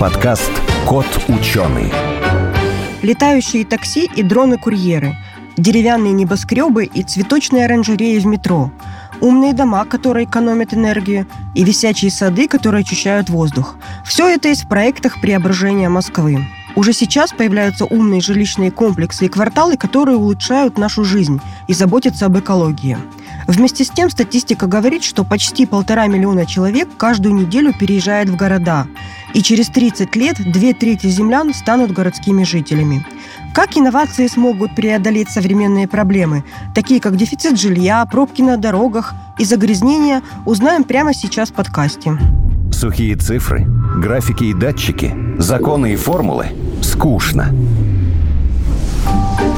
подкаст «Кот ученый». Летающие такси и дроны-курьеры, деревянные небоскребы и цветочные оранжереи в метро, умные дома, которые экономят энергию, и висячие сады, которые очищают воздух. Все это в проектах преображения Москвы. Уже сейчас появляются умные жилищные комплексы и кварталы, которые улучшают нашу жизнь и заботятся об экологии. Вместе с тем статистика говорит, что почти полтора миллиона человек каждую неделю переезжает в города. И через 30 лет две трети землян станут городскими жителями. Как инновации смогут преодолеть современные проблемы, такие как дефицит жилья, пробки на дорогах и загрязнения, узнаем прямо сейчас в подкасте. Сухие цифры, графики и датчики, законы и формулы – скучно.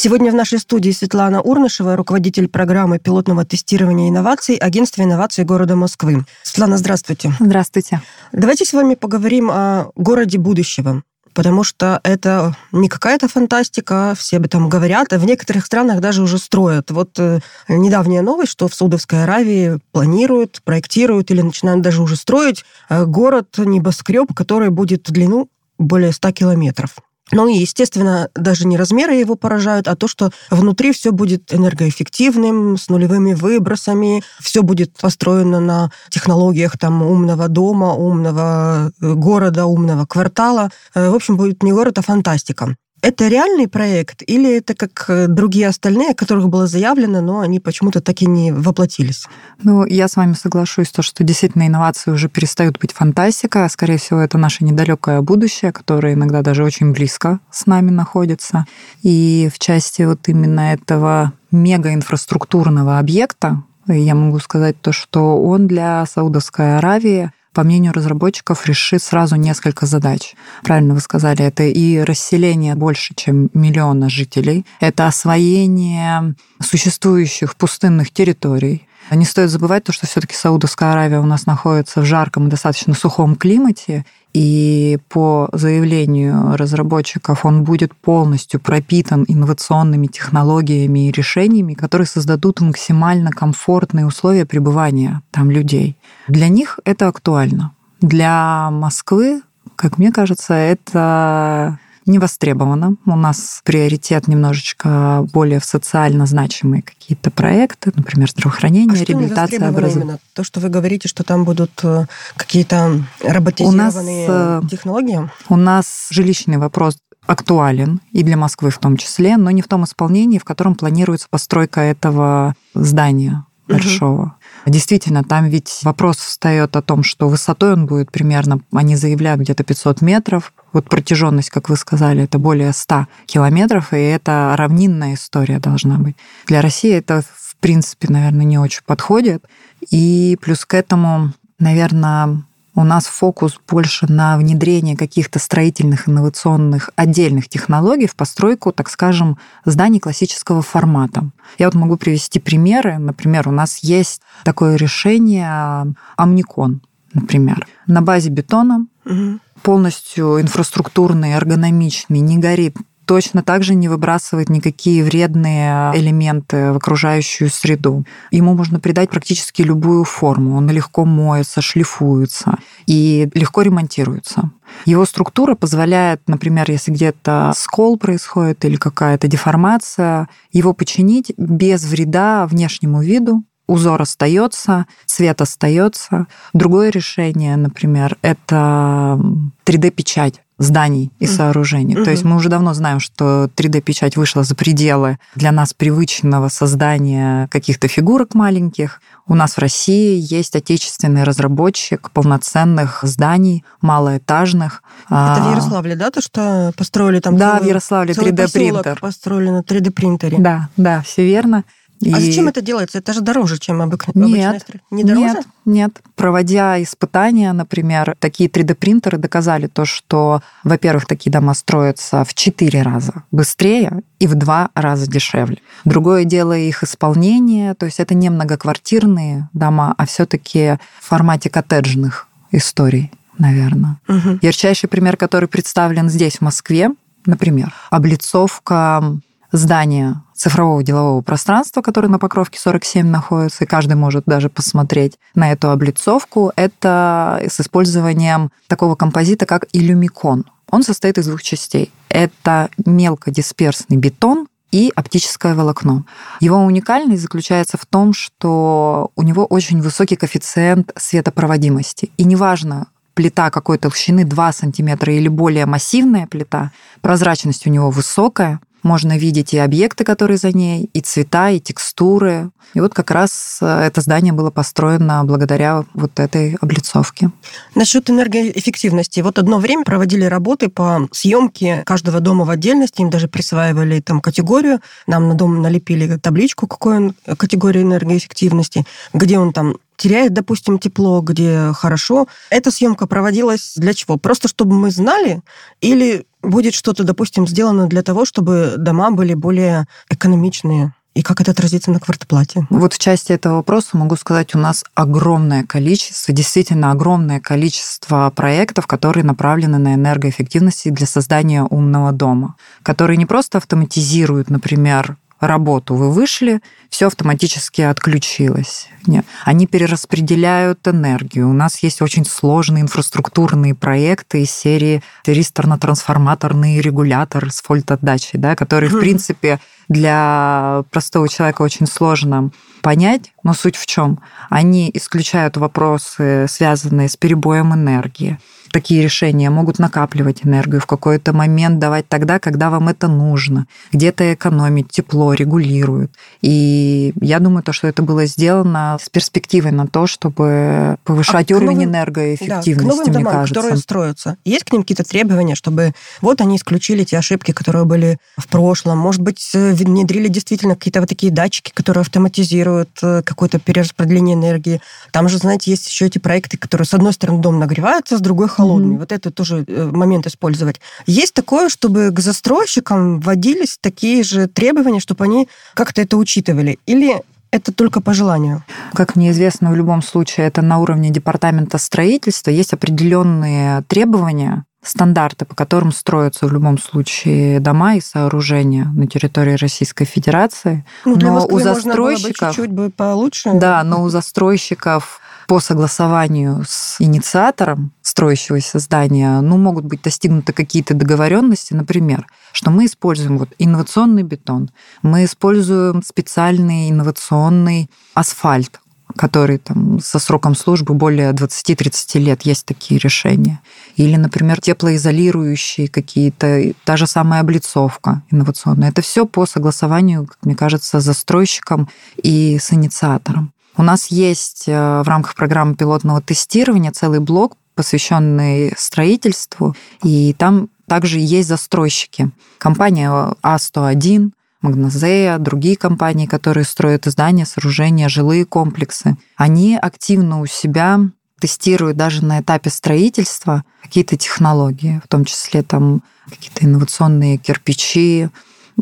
Сегодня в нашей студии Светлана Урнышева, руководитель программы пилотного тестирования инноваций Агентства инноваций города Москвы. Светлана, здравствуйте. Здравствуйте. Давайте с вами поговорим о городе будущего потому что это не какая-то фантастика, все об этом говорят, а в некоторых странах даже уже строят. Вот э, недавняя новость, что в Саудовской Аравии планируют, проектируют или начинают даже уже строить э, город-небоскреб, который будет в длину более 100 километров. Ну и, естественно, даже не размеры его поражают, а то, что внутри все будет энергоэффективным, с нулевыми выбросами, все будет построено на технологиях там умного дома, умного э, города, умного квартала. Э, в общем, будет не город, а фантастика. Это реальный проект или это как э, другие остальные, о которых было заявлено, но они почему-то так и не воплотились? Ну, я с вами соглашусь, то, что действительно инновации уже перестают быть фантастикой, а скорее всего это наше недалекое будущее, которое иногда даже очень близко с нами находится. И в части вот именно этого мегаинфраструктурного объекта, я могу сказать то, что он для Саудовской Аравии по мнению разработчиков, решит сразу несколько задач. Правильно вы сказали, это и расселение больше, чем миллиона жителей, это освоение существующих пустынных территорий, не стоит забывать то, что все-таки Саудовская Аравия у нас находится в жарком и достаточно сухом климате, и по заявлению разработчиков он будет полностью пропитан инновационными технологиями и решениями, которые создадут максимально комфортные условия пребывания там людей. Для них это актуально. Для Москвы, как мне кажется, это не востребовано. У нас приоритет немножечко более в социально значимые какие-то проекты, например, здравоохранение, а реабилитация, образование. То, что вы говорите, что там будут э, какие-то роботизированные у нас, э, технологии? У нас жилищный вопрос актуален и для Москвы в том числе, но не в том исполнении, в котором планируется постройка этого здания большого. Угу. Действительно, там ведь вопрос встает о том, что высотой он будет примерно, они заявляют, где-то 500 метров, вот протяженность, как вы сказали, это более 100 километров, и это равнинная история должна быть. Для России это, в принципе, наверное, не очень подходит. И плюс к этому, наверное, у нас фокус больше на внедрение каких-то строительных инновационных отдельных технологий в постройку, так скажем, зданий классического формата. Я вот могу привести примеры. Например, у нас есть такое решение Амникон, например, на базе бетона, угу полностью инфраструктурный, эргономичный, не горит, точно так же не выбрасывает никакие вредные элементы в окружающую среду. Ему можно придать практически любую форму. Он легко моется, шлифуется и легко ремонтируется. Его структура позволяет, например, если где-то скол происходит или какая-то деформация, его починить без вреда внешнему виду, узор остается, цвет остается. Другое решение, например, это 3D-печать зданий и сооружений. Mm-hmm. То есть мы уже давно знаем, что 3D-печать вышла за пределы для нас привычного создания каких-то фигурок маленьких. У нас в России есть отечественный разработчик полноценных зданий, малоэтажных. Это в Ярославле, да, то, что построили там? Да, целый, в Ярославле 3D-принтер. построили на 3D-принтере. Да, да, все верно. И... А зачем это делается? Это же дороже, чем обыкновенно. Нет, не дороже? Нет, нет. Проводя испытания, например, такие 3D-принтеры доказали то, что, во-первых, такие дома строятся в 4 раза быстрее и в 2 раза дешевле. Другое дело их исполнение, то есть это не многоквартирные дома, а все таки в формате коттеджных историй, наверное. Угу. Ярчайший пример, который представлен здесь, в Москве, например, облицовка здания цифрового делового пространства, которое на Покровке 47 находится, и каждый может даже посмотреть на эту облицовку, это с использованием такого композита, как иллюмикон. Он состоит из двух частей. Это мелкодисперсный бетон, и оптическое волокно. Его уникальность заключается в том, что у него очень высокий коэффициент светопроводимости. И неважно, плита какой толщины 2 сантиметра или более массивная плита, прозрачность у него высокая, можно видеть и объекты, которые за ней, и цвета, и текстуры. И вот как раз э, это здание было построено благодаря вот этой облицовке. Насчет энергоэффективности. Вот одно время проводили работы по съемке каждого дома в отдельности, им даже присваивали там категорию. Нам на дом налепили табличку, какой он категории энергоэффективности, где он там теряет, допустим, тепло, где хорошо. Эта съемка проводилась для чего? Просто чтобы мы знали или будет что-то, допустим, сделано для того, чтобы дома были более экономичные? И как это отразится на квартплате? Вот в части этого вопроса могу сказать, у нас огромное количество, действительно огромное количество проектов, которые направлены на энергоэффективность для создания умного дома, которые не просто автоматизируют, например, работу вы вышли, все автоматически отключилось. Нет. Они перераспределяют энергию. У нас есть очень сложные инфраструктурные проекты из серии тристорно-трансформаторный регулятор с фольт-отдачей, да, которые, в принципе, для простого человека очень сложно понять, но суть в чем? Они исключают вопросы, связанные с перебоем энергии, такие решения могут накапливать энергию в какой-то момент, давать тогда, когда вам это нужно, где-то экономить тепло, регулируют. И я думаю, то, что это было сделано с перспективой на то, чтобы повышать а уровень новым, энергоэффективности, да, к новым домам, кажется. которые строятся, есть к ним какие-то требования, чтобы вот они исключили те ошибки, которые были в прошлом, может быть, внедрили действительно какие-то вот такие датчики, которые автоматизируют э, какое-то перераспределение энергии. Там же, знаете, есть еще эти проекты, которые, с одной стороны, дом нагревается, с другой холодный. Mm-hmm. Вот это тоже э, момент использовать. Есть такое, чтобы к застройщикам вводились такие же требования, чтобы они как-то это учитывали? Или это только по желанию? Как мне известно, в любом случае это на уровне департамента строительства есть определенные требования, стандарты, по которым строятся в любом случае дома и сооружения на территории Российской Федерации. Ну, для но Москвы у застройщиков чуть-чуть бы получше. Да, но у застройщиков по согласованию с инициатором строящегося здания, ну, могут быть достигнуты какие-то договоренности, например, что мы используем вот инновационный бетон, мы используем специальный инновационный асфальт, который там со сроком службы более 20-30 лет есть такие решения. Или, например, теплоизолирующие какие-то, та же самая облицовка инновационная. Это все по согласованию, как мне кажется, с застройщиком и с инициатором. У нас есть э, в рамках программы пилотного тестирования целый блок, посвященный строительству, и там также есть застройщики. Компания А101, Магнозея, другие компании, которые строят здания, сооружения, жилые комплексы, они активно у себя тестируют даже на этапе строительства какие-то технологии, в том числе там какие-то инновационные кирпичи,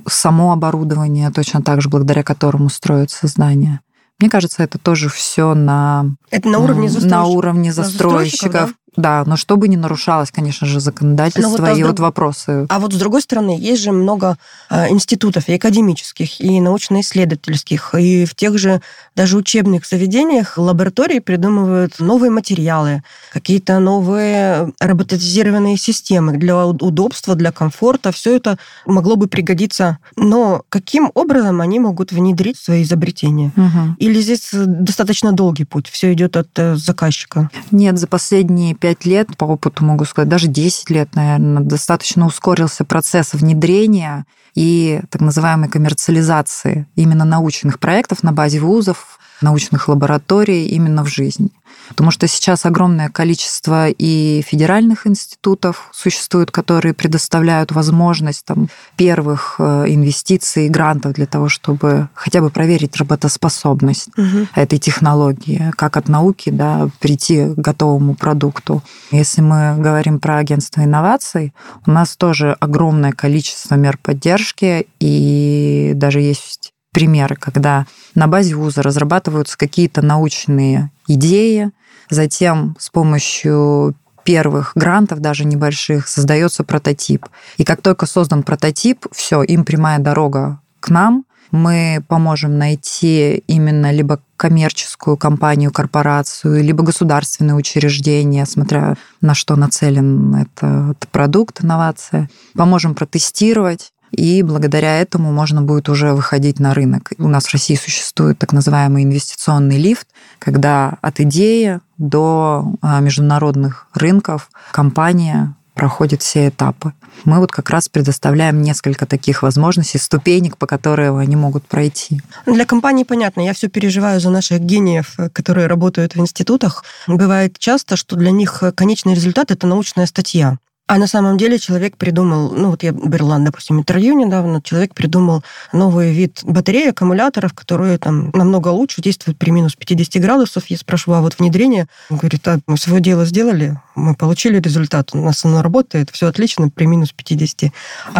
само оборудование, точно так же, благодаря которому строятся здания. Мне кажется, это тоже все на, это на уровне застройщиков. На уровне застройщиков. Да, но чтобы не нарушалось, конечно же, законодательство вот, а и друг... вот вопросы. А вот с другой стороны, есть же много э, институтов и академических, и научно-исследовательских, и в тех же даже учебных заведениях лаборатории придумывают новые материалы, какие-то новые роботизированные системы для удобства, для комфорта. Все это могло бы пригодиться. Но каким образом они могут внедрить свои изобретения? Угу. Или здесь достаточно долгий путь? Все идет от э, заказчика? Нет, за последние 5 лет, по опыту могу сказать, даже 10 лет, наверное, достаточно ускорился процесс внедрения и так называемой коммерциализации именно научных проектов на базе вузов, научных лабораторий именно в жизни. Потому что сейчас огромное количество и федеральных институтов существует, которые предоставляют возможность там, первых э, инвестиций и грантов для того, чтобы хотя бы проверить работоспособность угу. этой технологии, как от науки да, прийти к готовому продукту. Если мы говорим про агентство инноваций, у нас тоже огромное количество мер поддержки, и даже есть примеры, когда на базе вуза разрабатываются какие-то научные идеи, затем с помощью первых грантов, даже небольших, создается прототип. И как только создан прототип, все, им прямая дорога к нам, мы поможем найти именно либо коммерческую компанию, корпорацию, либо государственное учреждение, смотря на что нацелен этот продукт, инновация. Поможем протестировать, и благодаря этому можно будет уже выходить на рынок. У нас в России существует так называемый инвестиционный лифт, когда от идеи до а, международных рынков компания проходит все этапы. Мы вот как раз предоставляем несколько таких возможностей, ступенек, по которым они могут пройти. Для компании понятно. Я все переживаю за наших гениев, которые работают в институтах. Бывает часто, что для них конечный результат – это научная статья. А на самом деле человек придумал, ну вот я брала, допустим, интервью недавно, человек придумал новый вид батареи, аккумуляторов, которые там намного лучше действуют при минус 50 градусов. Я спрашиваю, а вот внедрение? Он говорит, а мы свое дело сделали, мы получили результат, у нас оно работает, все отлично при минус 50. А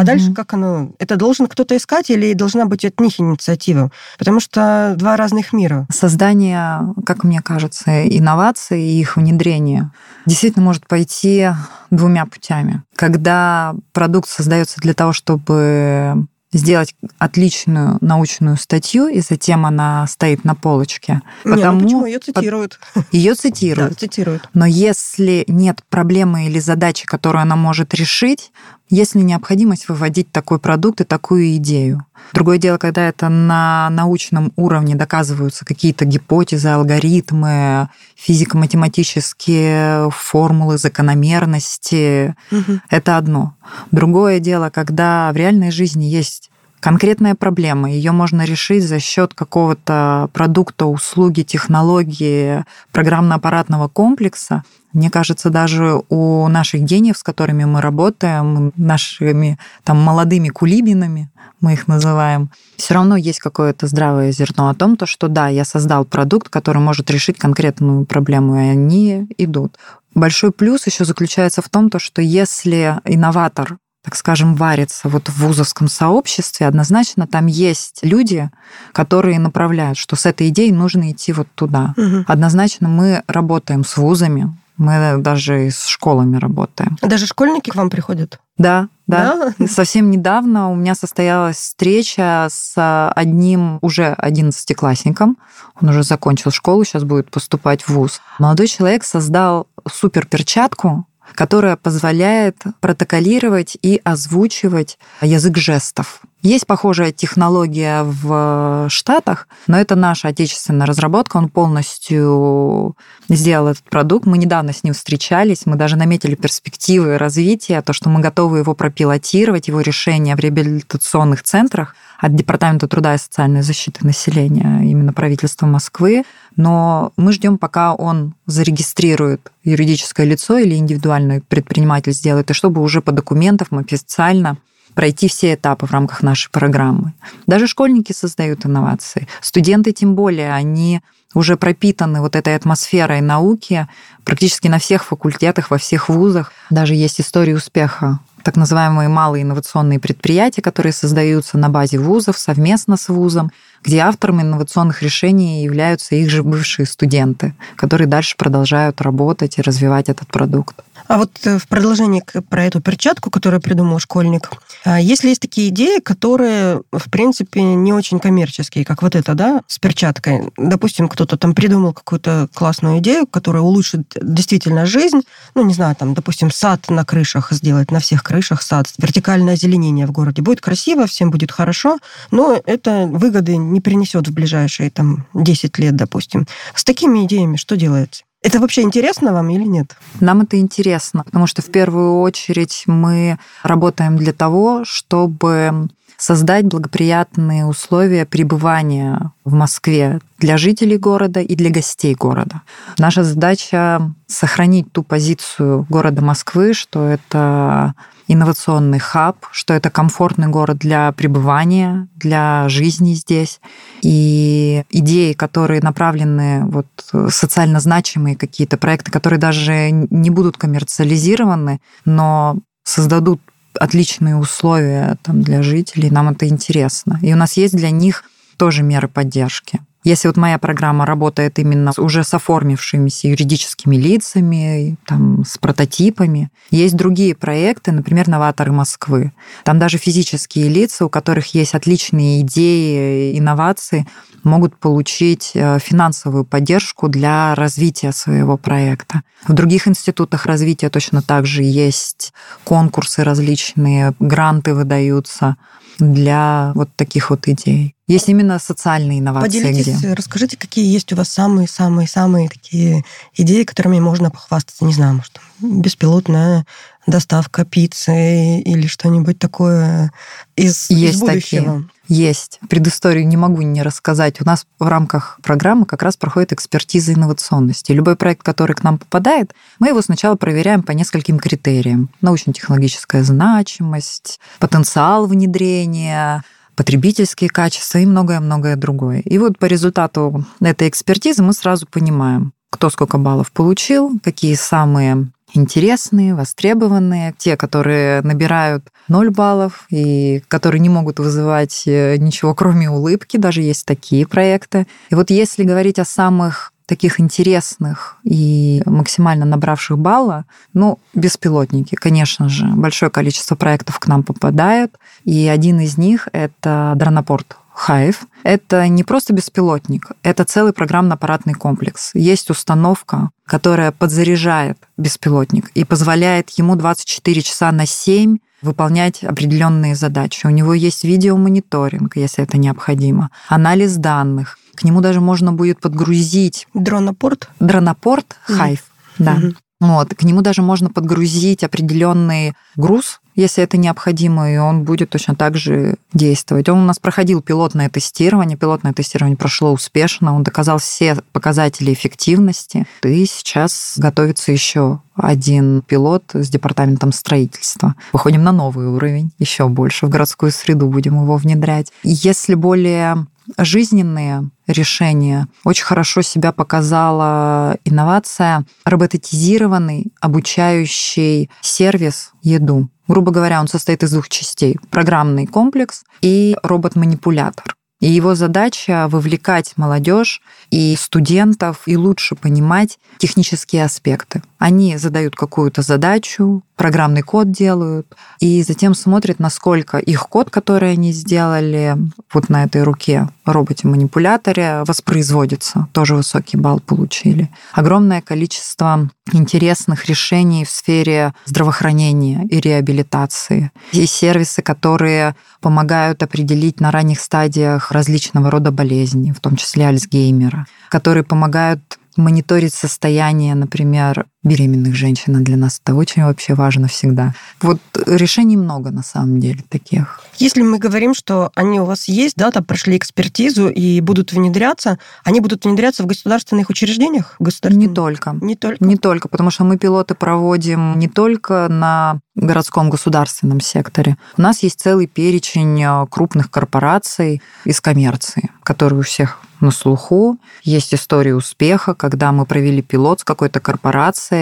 mm-hmm. дальше как оно? Это должен кто-то искать или должна быть от них инициатива? Потому что два разных мира. Создание, как мне кажется, инноваций и их внедрение действительно может пойти двумя путями. Когда продукт создается для того, чтобы сделать отличную научную статью, и затем она стоит на полочке. Потому... Не, ну почему? Ее цитируют. Ее цитируют. Да, цитируют. Но если нет проблемы или задачи, которую она может решить, есть ли необходимость выводить такой продукт и такую идею? Другое дело, когда это на научном уровне доказываются какие-то гипотезы, алгоритмы, физико-математические формулы, закономерности. Угу. Это одно. Другое дело, когда в реальной жизни есть конкретная проблема, ее можно решить за счет какого-то продукта, услуги, технологии, программно-аппаратного комплекса. Мне кажется, даже у наших гениев, с которыми мы работаем, нашими там молодыми кулибинами, мы их называем, все равно есть какое-то здравое зерно о том, то, что да, я создал продукт, который может решить конкретную проблему, и они идут. Большой плюс еще заключается в том, то, что если инноватор так скажем, варится вот в вузовском сообществе, однозначно там есть люди, которые направляют, что с этой идеей нужно идти вот туда. Угу. Однозначно мы работаем с вузами, мы даже и с школами работаем. Даже школьники к вам приходят? Да, да. да? Совсем недавно у меня состоялась встреча с одним уже одиннадцатиклассником. Он уже закончил школу, сейчас будет поступать в ВУЗ. Молодой человек создал супер перчатку, которая позволяет протоколировать и озвучивать язык жестов. Есть похожая технология в Штатах, но это наша отечественная разработка. Он полностью сделал этот продукт. Мы недавно с ним встречались, мы даже наметили перспективы развития, то, что мы готовы его пропилотировать, его решение в реабилитационных центрах от Департамента труда и социальной защиты населения, именно правительства Москвы. Но мы ждем, пока он зарегистрирует юридическое лицо или индивидуальный предприниматель сделает, и чтобы уже по документам официально пройти все этапы в рамках нашей программы. Даже школьники создают инновации. Студенты тем более, они уже пропитаны вот этой атмосферой науки практически на всех факультетах, во всех вузах. Даже есть истории успеха так называемые малые инновационные предприятия, которые создаются на базе вузов совместно с вузом, где авторами инновационных решений являются их же бывшие студенты, которые дальше продолжают работать и развивать этот продукт. А вот э, в продолжении про эту перчатку, которую придумал школьник, а если есть такие идеи, которые, в принципе, не очень коммерческие, как вот это, да, с перчаткой. Допустим, кто-то там придумал какую-то классную идею, которая улучшит действительно жизнь. Ну, не знаю, там, допустим, сад на крышах сделать, на всех крышах сад, вертикальное озеленение в городе. Будет красиво, всем будет хорошо, но это выгоды не принесет в ближайшие там 10 лет, допустим. С такими идеями что делается? Это вообще интересно вам или нет? Нам это интересно, потому что в первую очередь мы работаем для того, чтобы создать благоприятные условия пребывания в Москве для жителей города и для гостей города. Наша задача сохранить ту позицию города Москвы, что это инновационный хаб, что это комфортный город для пребывания, для жизни здесь. И идеи, которые направлены, вот социально значимые какие-то проекты, которые даже не будут коммерциализированы, но создадут отличные условия там, для жителей, нам это интересно. И у нас есть для них тоже меры поддержки. Если вот моя программа работает именно уже с юридическими лицами, там, с прототипами, есть другие проекты, например, «Новаторы Москвы». Там даже физические лица, у которых есть отличные идеи, инновации, могут получить э, финансовую поддержку для развития своего проекта. В других институтах развития точно так же есть конкурсы различные, гранты выдаются для вот таких вот идей. Есть именно социальные инновации. Поделитесь, где? расскажите, какие есть у вас самые-самые-самые такие идеи, которыми можно похвастаться. Не знаю, может, беспилотная доставка пиццы или что-нибудь такое из, есть из будущего. Такие. Есть. Предысторию не могу не рассказать. У нас в рамках программы как раз проходит экспертиза инновационности. Любой проект, который к нам попадает, мы его сначала проверяем по нескольким критериям. Научно-технологическая значимость, потенциал внедрения, потребительские качества и многое-многое другое. И вот по результату этой экспертизы мы сразу понимаем, кто сколько баллов получил, какие самые интересные, востребованные, те, которые набирают 0 баллов и которые не могут вызывать э, ничего, кроме улыбки, даже есть такие проекты. И вот если говорить о самых таких интересных и максимально набравших балла, ну, беспилотники, конечно же. Большое количество проектов к нам попадают, и один из них — это дронопорт Hive. Это не просто беспилотник, это целый программно-аппаратный комплекс. Есть установка, которая подзаряжает беспилотник и позволяет ему 24 часа на 7 выполнять определенные задачи. У него есть видеомониторинг, если это необходимо, анализ данных. К нему даже можно будет подгрузить... Дронопорт? Дронопорт Hive, mm. да. Mm-hmm. Вот, к нему даже можно подгрузить определенный груз, если это необходимо, и он будет точно так же действовать. Он у нас проходил пилотное тестирование, пилотное тестирование прошло успешно, он доказал все показатели эффективности, и сейчас готовится еще один пилот с департаментом строительства. Выходим на новый уровень, еще больше в городскую среду будем его внедрять. Если более жизненные решения. Очень хорошо себя показала инновация роботизированный обучающий сервис еду. Грубо говоря, он состоит из двух частей. Программный комплекс и робот-манипулятор. И его задача вовлекать молодежь и студентов и лучше понимать технические аспекты. Они задают какую-то задачу, программный код делают, и затем смотрят, насколько их код, который они сделали вот на этой руке, роботе-манипуляторе, воспроизводится. Тоже высокий балл получили. Огромное количество интересных решений в сфере здравоохранения и реабилитации. И сервисы, которые помогают определить на ранних стадиях различного рода болезни, в том числе Альцгеймера, которые помогают мониторить состояние, например, беременных женщин. А для нас это очень вообще важно всегда. Вот решений много на самом деле таких. Если мы говорим, что они у вас есть, да, там прошли экспертизу и будут внедряться, они будут внедряться в государственных учреждениях? Государственных? Не только. Не только? Не только, потому что мы пилоты проводим не только на городском государственном секторе. У нас есть целый перечень э, крупных корпораций из коммерции, которые у всех на слуху. Есть истории успеха, когда мы провели пилот с какой-то корпорацией.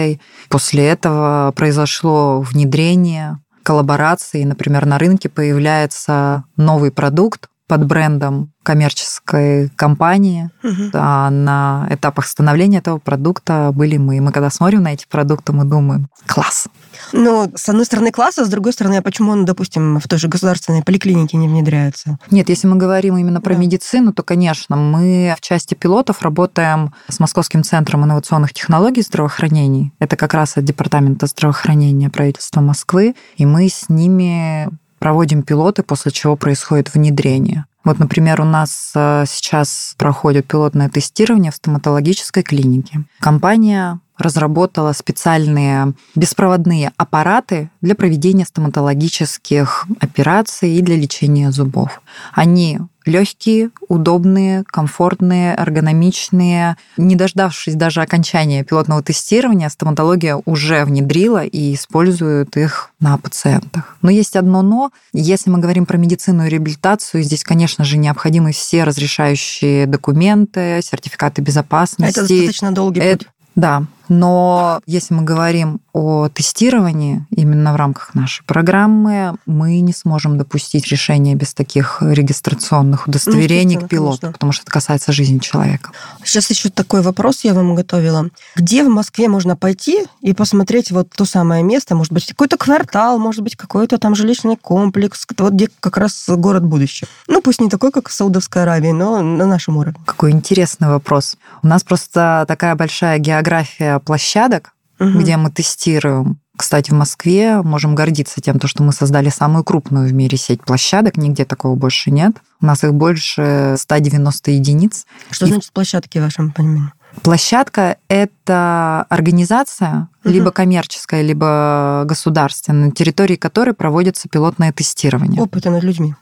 После этого произошло внедрение коллаборации. Например, на рынке появляется новый продукт под брендом коммерческой компании. Угу. А на этапах становления этого продукта были мы. И мы когда смотрим на эти продукты, мы думаем, класс, ну, с одной стороны, класс, а с другой стороны, а почему он, допустим, в той же государственной поликлинике не внедряется? Нет, если мы говорим именно про да. медицину, то, конечно, мы в части пилотов работаем с Московским центром инновационных технологий здравоохранения. Это как раз от Департамента здравоохранения правительства Москвы. И мы с ними проводим пилоты, после чего происходит внедрение. Вот, например, у нас э, сейчас проходит пилотное тестирование в стоматологической клинике. Компания разработала специальные беспроводные аппараты для проведения стоматологических операций и для лечения зубов. Они легкие, удобные, комфортные, эргономичные. Не дождавшись даже окончания пилотного тестирования, стоматология уже внедрила и использует их на пациентах. Но есть одно но. Если мы говорим про медицину и реабилитацию, здесь, конечно же, необходимы все разрешающие документы, сертификаты безопасности. Это достаточно долгий путь. Да, но если мы говорим о тестировании именно в рамках нашей программы, мы не сможем допустить решения без таких регистрационных удостоверений ну, к пилоту, конечно. потому что это касается жизни человека. Сейчас еще такой вопрос я вам готовила. Где в Москве можно пойти и посмотреть вот то самое место? Может быть, какой-то квартал, может быть, какой-то там жилищный комплекс, вот где как раз город будущего. Ну, пусть не такой, как в Саудовской Аравии, но на нашем уровне. Какой интересный вопрос. У нас просто такая большая география площадок, угу. где мы тестируем. Кстати, в Москве можем гордиться тем, что мы создали самую крупную в мире сеть площадок, нигде такого больше нет. У нас их больше 190 единиц. Что И... значит площадки в вашем понимании? Площадка – это организация, угу. либо коммерческая, либо государственная, на территории которой проводится пилотное тестирование. Опыты над людьми.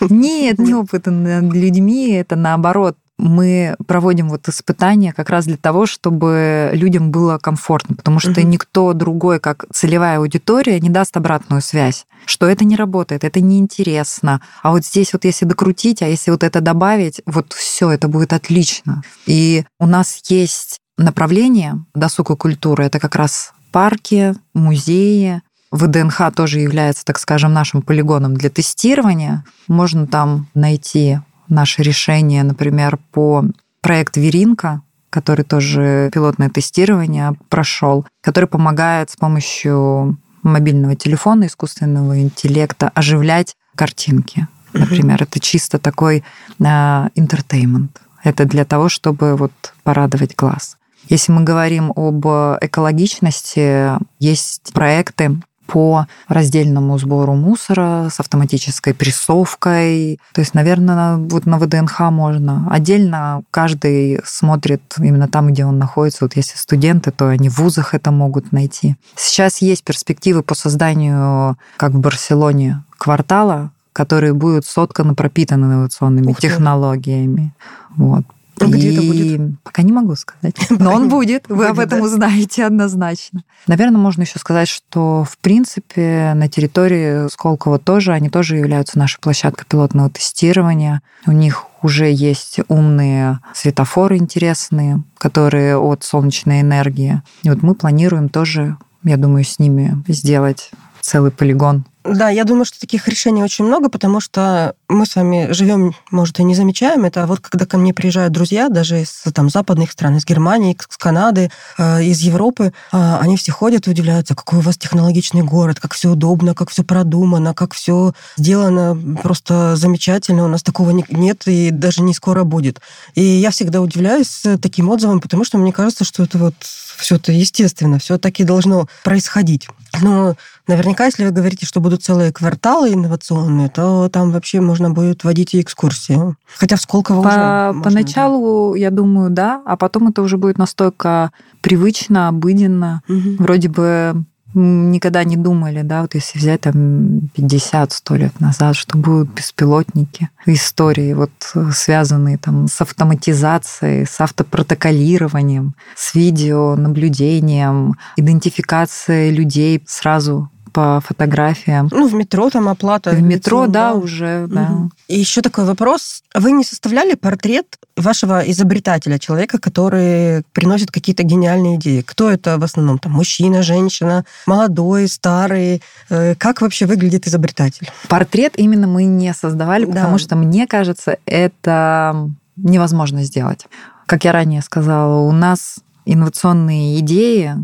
Нет, не опыты над людьми, это наоборот мы проводим вот испытания как раз для того, чтобы людям было комфортно, потому что угу. никто другой, как целевая аудитория, не даст обратную связь, что это не работает, это неинтересно. А вот здесь вот если докрутить, а если вот это добавить, вот все, это будет отлично. И у нас есть направление досуга культуры, это как раз парки, музеи, ВДНХ тоже является, так скажем, нашим полигоном для тестирования. Можно там найти наше решение, например, по проект Веринка, который тоже пилотное тестирование прошел, который помогает с помощью мобильного телефона, искусственного интеллекта оживлять картинки. Например, это чисто такой entertainment. Это для того, чтобы вот порадовать глаз. Если мы говорим об экологичности, есть проекты, по раздельному сбору мусора с автоматической прессовкой. То есть, наверное, вот на ВДНХ можно. Отдельно каждый смотрит именно там, где он находится. Вот если студенты, то они в вузах это могут найти. Сейчас есть перспективы по созданию, как в Барселоне, квартала, который будет соткан и пропитан инновационными технологиями. Вот. А где это будет? Пока не могу сказать. Но он будет, вы об этом узнаете однозначно. Наверное, можно еще сказать, что, в принципе, на территории Сколково тоже, они тоже являются нашей площадкой пилотного тестирования. У них уже есть умные светофоры интересные, которые от солнечной энергии. И вот мы планируем тоже, я думаю, с ними сделать целый полигон да, я думаю, что таких решений очень много, потому что мы с вами живем, может, и не замечаем это, а вот когда ко мне приезжают друзья, даже из там, западных стран, из Германии, из Канады, э, из Европы, э, они все ходят и удивляются, какой у вас технологичный город, как все удобно, как все продумано, как все сделано просто замечательно, у нас такого нет и даже не скоро будет. И я всегда удивляюсь таким отзывом, потому что мне кажется, что это вот все это естественно, все таки должно происходить. Но наверняка, если вы говорите, что будут целые кварталы инновационные, то там вообще можно будет водить и экскурсии. Хотя в Сколково По, уже Поначалу, да. я думаю, да, а потом это уже будет настолько привычно, обыденно. Угу. Вроде бы никогда не думали, да, вот если взять там 50-100 лет назад, что будут беспилотники, истории вот связанные там с автоматизацией, с автопротоколированием, с видеонаблюдением, идентификацией людей сразу по фотографиям. Ну, в метро там оплата. В метро, лицом, да, да, уже, да. Угу. И еще такой вопрос. Вы не составляли портрет вашего изобретателя, человека, который приносит какие-то гениальные идеи? Кто это в основном? Там мужчина, женщина, молодой, старый? Э, как вообще выглядит изобретатель? Портрет именно мы не создавали, да. потому что, мне кажется, это невозможно сделать. Как я ранее сказала, у нас инновационные идеи,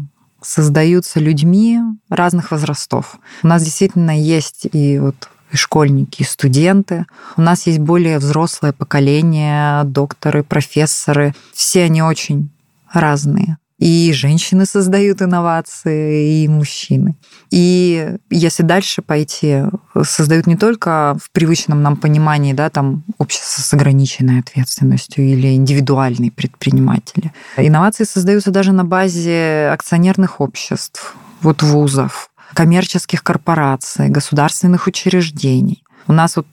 создаются людьми разных возрастов. У нас действительно есть и вот и школьники, и студенты. У нас есть более взрослое поколение, докторы, профессоры. Все они очень разные. И женщины создают инновации, и мужчины. И если дальше пойти, создают не только в привычном нам понимании, да, там общество с ограниченной ответственностью или индивидуальные предприниматели. Инновации создаются даже на базе акционерных обществ, вот вузов, коммерческих корпораций, государственных учреждений. У нас вот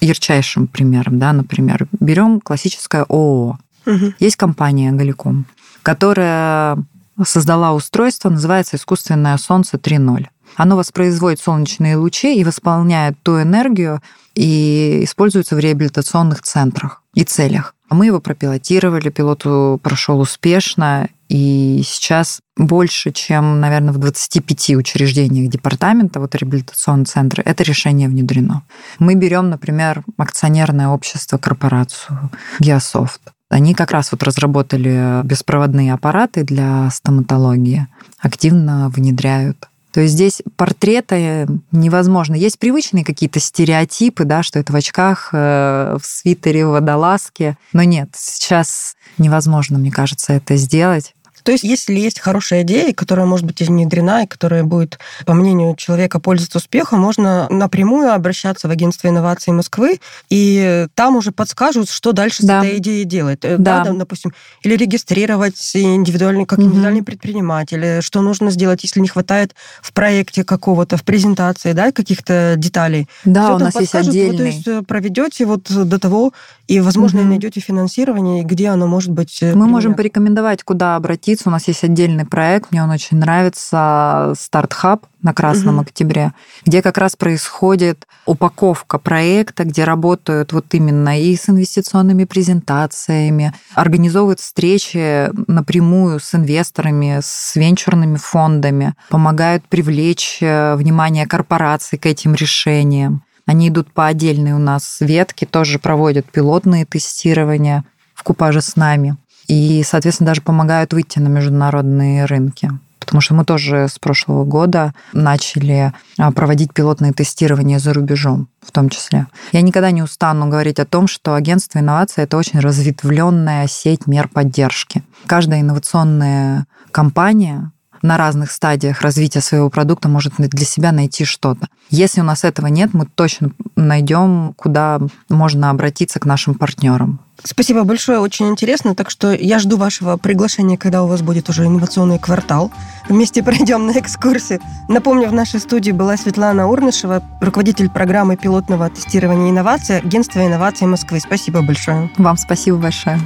ярчайшим примером, да, например, берем классическое ООО. Угу. Есть компания Галиком, которая создала устройство, называется искусственное солнце 3.0. Оно воспроизводит солнечные лучи и восполняет ту энергию и используется в реабилитационных центрах и целях. Мы его пропилотировали, пилот прошел успешно, и сейчас больше, чем, наверное, в 25 учреждениях департамента, вот реабилитационные центры, это решение внедрено. Мы берем, например, акционерное общество, корпорацию Geosoft. Они как раз вот разработали беспроводные аппараты для стоматологии, активно внедряют то есть здесь портреты невозможно. Есть привычные какие-то стереотипы, да, что это в очках, э, в свитере, в водолазке. Но нет, сейчас невозможно, мне кажется, это сделать. То есть, если есть хорошая идея, которая может быть внедрена, и которая будет, по мнению человека, пользоваться успехом, можно напрямую обращаться в агентство инноваций Москвы, и там уже подскажут, что дальше да. с этой идеей делать. Э, да. да, допустим, или регистрировать индивидуальный, как индивидуальный угу. предприниматель, что нужно сделать, если не хватает в проекте какого-то, в презентации, да, каких-то деталей. Да, Все у нас есть отдельный. Вы, то есть э, проведете вот до того, и, возможно, угу. найдете финансирование, где оно может быть. Э, Мы пример. можем порекомендовать, куда обратиться у нас есть отдельный проект, мне он очень нравится, Старт-хаб на Красном угу. Октябре, где как раз происходит упаковка проекта, где работают вот именно и с инвестиционными презентациями, организовывают встречи напрямую с инвесторами, с венчурными фондами, помогают привлечь э, внимание корпораций к этим решениям. Они идут по отдельной у нас ветке, тоже проводят пилотные тестирования в купаже с нами и, соответственно, даже помогают выйти на международные рынки. Потому что мы тоже с прошлого года начали а, проводить пилотные тестирования за рубежом в том числе. Я никогда не устану говорить о том, что агентство инноваций это очень разветвленная сеть мер поддержки. Каждая инновационная компания на разных стадиях развития своего продукта может для себя найти что-то. Если у нас этого нет, мы точно найдем, куда можно обратиться к нашим партнерам. Спасибо большое, очень интересно. Так что я жду вашего приглашения, когда у вас будет уже инновационный квартал. Вместе пройдем на экскурсию. Напомню, в нашей студии была Светлана Урнышева, руководитель программы пилотного тестирования инноваций Агентства инноваций Москвы. Спасибо большое. Вам спасибо большое.